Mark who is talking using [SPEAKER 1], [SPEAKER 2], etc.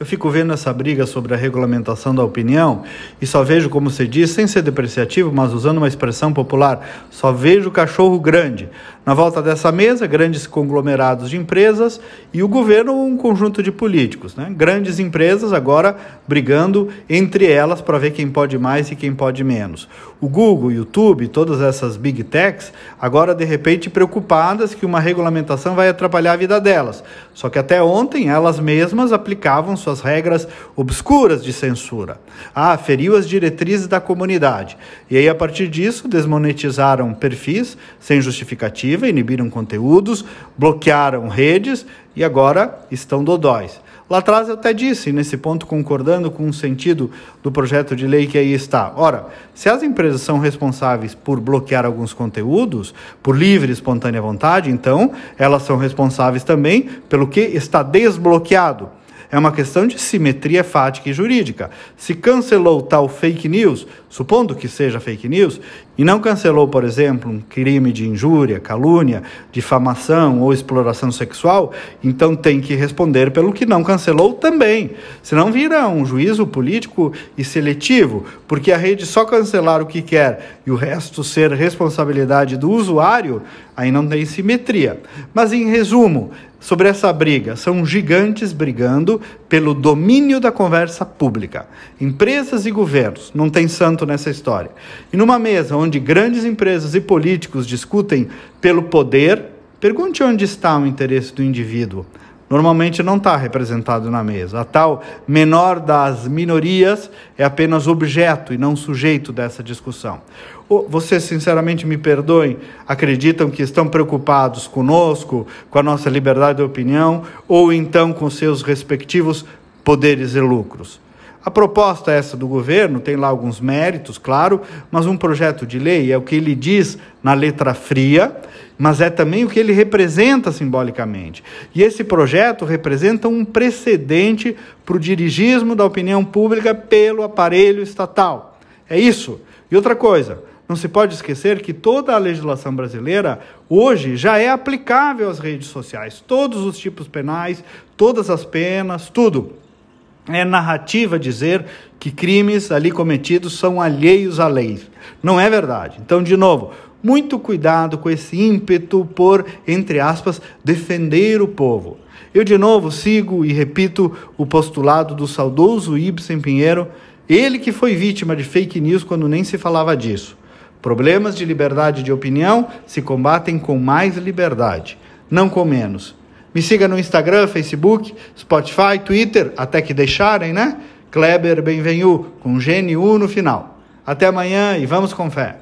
[SPEAKER 1] Eu fico vendo essa briga sobre a regulamentação da opinião e só vejo, como se diz, sem ser depreciativo, mas usando uma expressão popular, só vejo cachorro grande. Na volta dessa mesa, grandes conglomerados de empresas e o governo um conjunto de políticos. Né? Grandes empresas agora brigando entre elas para ver quem pode mais e quem pode menos. O Google, YouTube, todas essas big techs, agora de repente preocupadas que uma regulamentação vai atrapalhar a vida delas. Só que até ontem elas mesmas aplicavam suas regras obscuras de censura. Ah, feriu as diretrizes da comunidade. E aí, a partir disso, desmonetizaram perfis sem justificativa, inibiram conteúdos, bloquearam redes e agora estão dodóis. Lá atrás eu até disse, nesse ponto concordando com o sentido do projeto de lei que aí está. Ora, se as empresas são responsáveis por bloquear alguns conteúdos, por livre e espontânea vontade, então elas são responsáveis também pelo que está desbloqueado. É uma questão de simetria fática e jurídica. Se cancelou tal fake news, supondo que seja fake news, e não cancelou, por exemplo, um crime de injúria, calúnia, difamação ou exploração sexual, então tem que responder pelo que não cancelou também. Senão vira um juízo político e seletivo, porque a rede só cancelar o que quer e o resto ser responsabilidade do usuário, aí não tem simetria. Mas em resumo, sobre essa briga. São gigantes brigando pelo domínio da conversa pública. Empresas e governos, não tem santo nessa história. E numa mesa onde grandes empresas e políticos discutem pelo poder, pergunte onde está o interesse do indivíduo. Normalmente não está representado na mesa. A tal menor das minorias é apenas objeto e não sujeito dessa discussão vocês sinceramente me perdoem, acreditam que estão preocupados conosco, com a nossa liberdade de opinião, ou então com seus respectivos poderes e lucros? A proposta essa do governo tem lá alguns méritos, claro, mas um projeto de lei é o que ele diz na letra fria, mas é também o que ele representa simbolicamente. E esse projeto representa um precedente para o dirigismo da opinião pública pelo aparelho estatal. É isso. E outra coisa, não se pode esquecer que toda a legislação brasileira hoje já é aplicável às redes sociais, todos os tipos penais, todas as penas, tudo. É narrativa dizer que crimes ali cometidos são alheios à lei. Não é verdade. Então, de novo, muito cuidado com esse ímpeto por, entre aspas, defender o povo. Eu, de novo, sigo e repito o postulado do saudoso Ibsen Pinheiro, ele que foi vítima de fake news quando nem se falava disso. Problemas de liberdade de opinião se combatem com mais liberdade, não com menos. Me siga no Instagram, Facebook, Spotify, Twitter, até que deixarem, né? Kleber Benvenu, com GNU no final. Até amanhã e vamos com fé.